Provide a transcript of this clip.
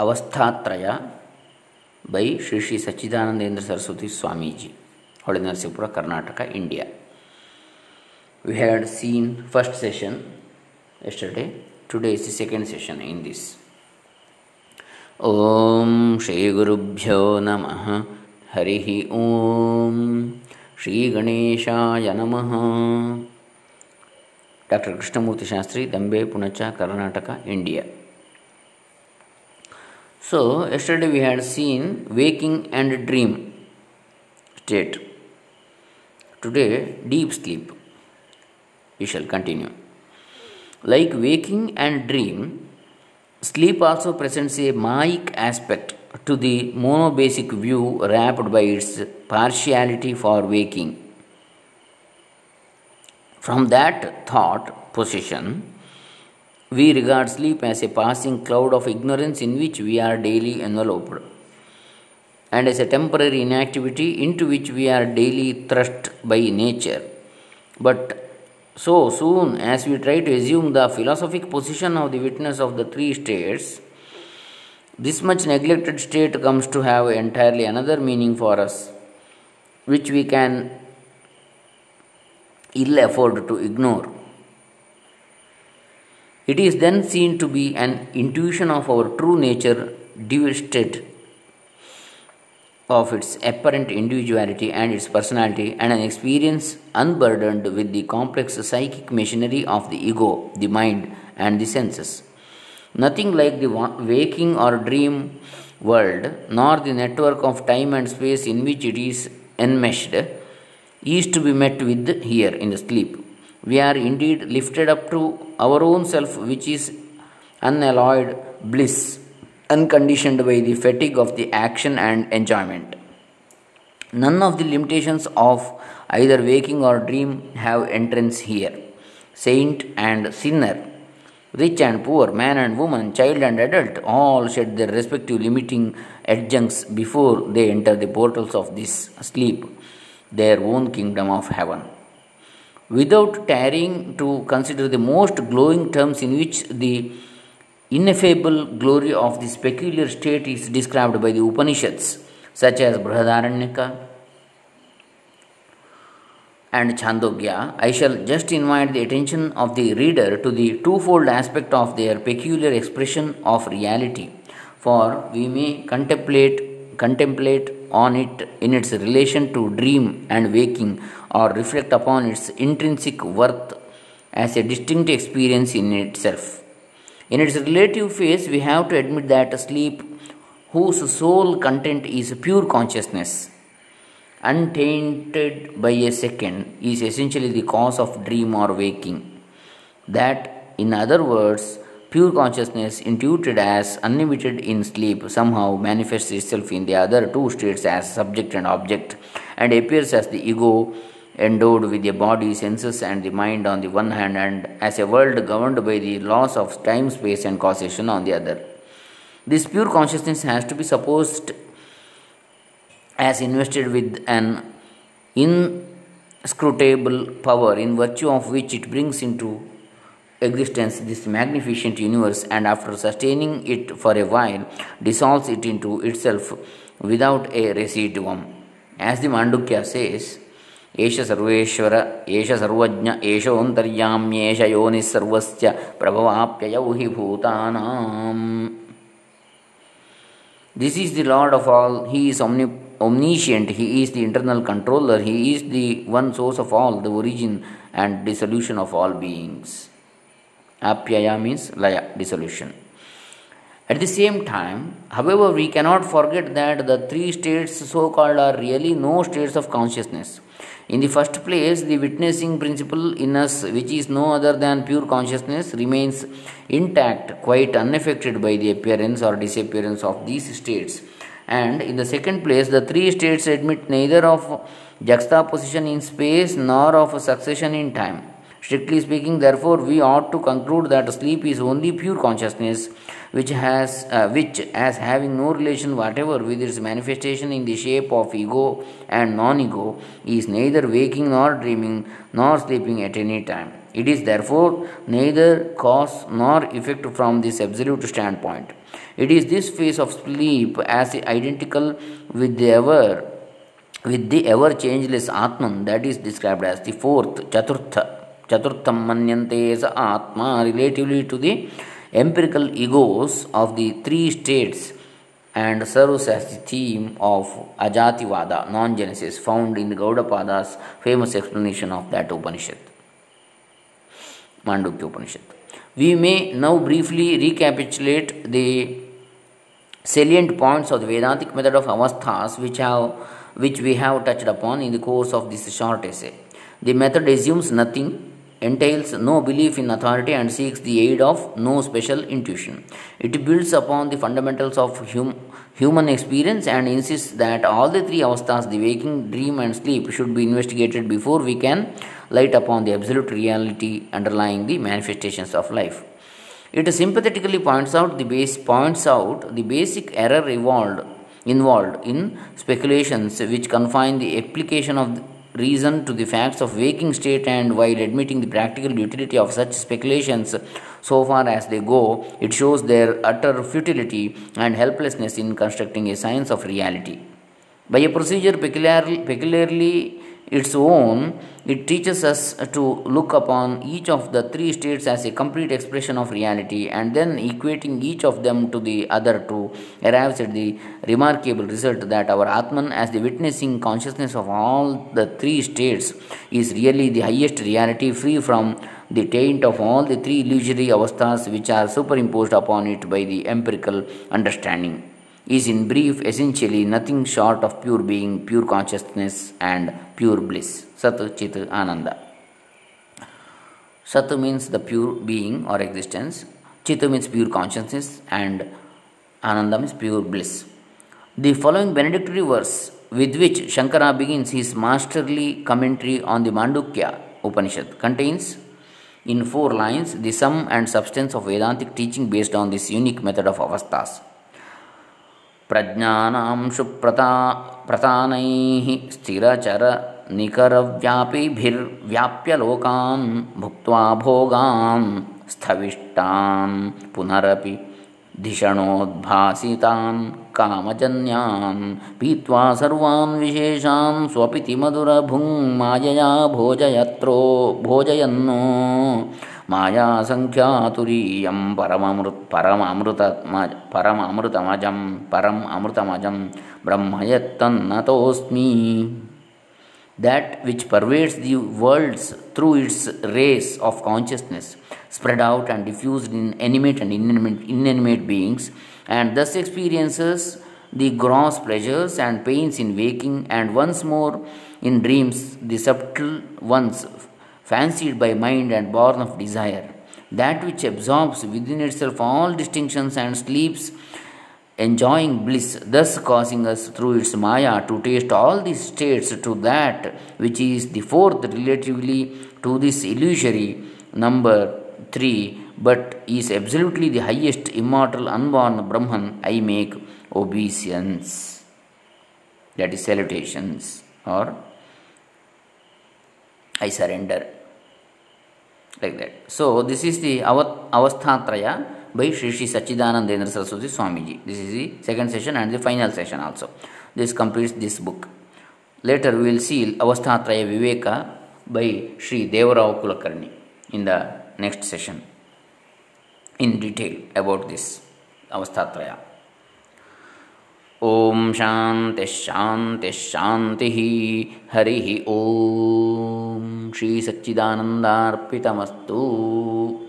Avasthatraya by Sri Sri Sachidanandendra Saraswati Swamiji, Holy Narsipura, Karnataka, India. We had seen first session yesterday. Today is the second session in this. ॐ श्रीगुरुभ्यो नमः हरिः ॐ श्रीगणेशाय नमः doctor Krishnamurthy Shastri Dambe Punacha Karnataka So, yesterday we had seen waking and dream state. Today, deep sleep. We shall continue. Like waking and dream, sleep also presents a maic aspect to the monobasic view wrapped by its partiality for waking. From that thought position, we regard sleep as a passing cloud of ignorance in which we are daily enveloped, and as a temporary inactivity into which we are daily thrust by nature. But so soon as we try to assume the philosophic position of the witness of the three states, this much neglected state comes to have entirely another meaning for us, which we can ill afford to ignore. It is then seen to be an intuition of our true nature divested of its apparent individuality and its personality, and an experience unburdened with the complex psychic machinery of the ego, the mind, and the senses. Nothing like the waking or dream world, nor the network of time and space in which it is enmeshed, is to be met with here in the sleep. We are indeed lifted up to our own self, which is unalloyed bliss, unconditioned by the fatigue of the action and enjoyment. None of the limitations of either waking or dream have entrance here. Saint and sinner, rich and poor, man and woman, child and adult, all shed their respective limiting adjuncts before they enter the portals of this sleep, their own kingdom of heaven. Without tarrying to consider the most glowing terms in which the ineffable glory of this peculiar state is described by the Upanishads, such as Brihadaranyaka and Chandogya, I shall just invite the attention of the reader to the twofold aspect of their peculiar expression of reality, for we may contemplate contemplate on it in its relation to dream and waking, or reflect upon its intrinsic worth as a distinct experience in itself. In its relative phase, we have to admit that sleep, whose sole content is pure consciousness, untainted by a second, is essentially the cause of dream or waking. That, in other words, pure consciousness, intuited as unlimited in sleep, somehow manifests itself in the other two states as subject and object, and appears as the ego endowed with a body, senses, and the mind on the one hand, and as a world governed by the laws of time, space, and causation on the other. This pure consciousness has to be supposed as invested with an inscrutable power, in virtue of which it brings into existence this magnificent universe and after sustaining it for a while dissolves it into itself without a residuum. As the Mandukya says, ಏಷ ಸರ್ವೇಶ್ವರ ಏಷ ಸರ್ವಜ್ಞ ಏಷೋಂತರ್ಯಾಮ್ಯೇಷ ಯೋನಿ ಸರ್ವಸ್ಯ ಪ್ರಭವಾಪ್ಯಯೌ ಹಿ ಭೂತಾನಾಂ this This is the Lord of all. He is omniscient he is the internal controller he is the one source of all the origin and dissolution of all beings Apyaya means laya, dissolution. At the same time, however, we cannot forget that the three states so called are really no states of consciousness. In the first place, the witnessing principle in us, which is no other than pure consciousness, remains intact, quite unaffected by the appearance or disappearance of these states. And in the second place, the three states admit neither of juxtaposition in space nor of succession in time. Strictly speaking, therefore, we ought to conclude that sleep is only pure consciousness, which has uh, which as having no relation whatever with its manifestation in the shape of ego and non-ego is neither waking nor dreaming nor sleeping at any time. It is therefore neither cause nor effect from this absolute standpoint. It is this phase of sleep as identical with the ever with the ever changeless Atman that is described as the fourth Chaturtha Chaturtham Manyante as Atma relatively to the empirical egos of the three states and serves as the theme of Ajativada, non genesis, found in the Gaudapada's famous explanation of that Upanishad, Mandukya Upanishad. We may now briefly recapitulate the salient points of the Vedantic method of avasthas which, have, which we have touched upon in the course of this short essay. The method assumes nothing entails no belief in authority and seeks the aid of no special intuition. It builds upon the fundamentals of hum, human experience and insists that all the three avasthas, the waking, dream, and sleep, should be investigated before we can light upon the absolute reality underlying the manifestations of life. It sympathetically points out the base points out the basic error involved involved in speculations which confine the application of reason to the facts of waking state and while admitting the practical utility of such speculations. So far as they go it shows their utter futility and helplessness in constructing a science of reality. By a procedure peculiarly, peculiarly its own, it teaches us to look upon each of the three states as a complete expression of reality and then equating each of them to the other two arrives at the remarkable result that our Atman, as the witnessing consciousness of all the three states, is really the highest reality free from the taint of all the three illusory avasthas which are superimposed upon it by the empirical understanding is in brief essentially nothing short of pure being, pure consciousness, and pure bliss. Sat Chit Ananda. Sat means the pure being or existence, Chit means pure consciousness, and Ananda means pure bliss. The following benedictory verse with which Shankara begins his masterly commentary on the Mandukya Upanishad contains in four lines the sum and substance of Vedantic teaching based on this unique method of avasthas. प्रज्ञानांशु प्रता प्रतानैः स्थिरचरनिकरव्यापिभिर्व्याप्य लोकान् भुक्त्वा भोगान् स्थविष्टान् पुनरपि धिषणोद्भासितान् कामजन्यान् पीत्वा सर्वान् विशेषान् स्वपिति मधुरभुङ् मायया भोजयत्रो भोजयन्नो माया संख्यातुरीयं परममृत परममृत परममृतमजं परम अमृतमजं ब्रह्म यत्तन्नतोऽस्मि that which pervades the worlds through its rays of consciousness spread out and diffused in animate and inanimate, inanimate beings and thus experiences the gross pleasures and pains in waking and once more in dreams the subtle ones fancied by mind and born of desire, that which absorbs within itself all distinctions and sleeps, enjoying bliss, thus causing us through its Maya to taste all these states to that which is the fourth relatively to this illusory number three, but is absolutely the highest immortal unborn Brahman, I make obeisance. That is salutations or I surrender like that. So, this is the Avasthatraya by Sri Sri Sachidanandendra Saraswati Swamiji. This is the second session and the final session also. This completes this book. Later we will see Avasthatraya Viveka by Sri Devarao Kulakarni in the next session in detail about this Avasthatraya. Om Shanti Shanti Shanti Hari Om. Shri सच्चिदानंदार्पितमस्तु।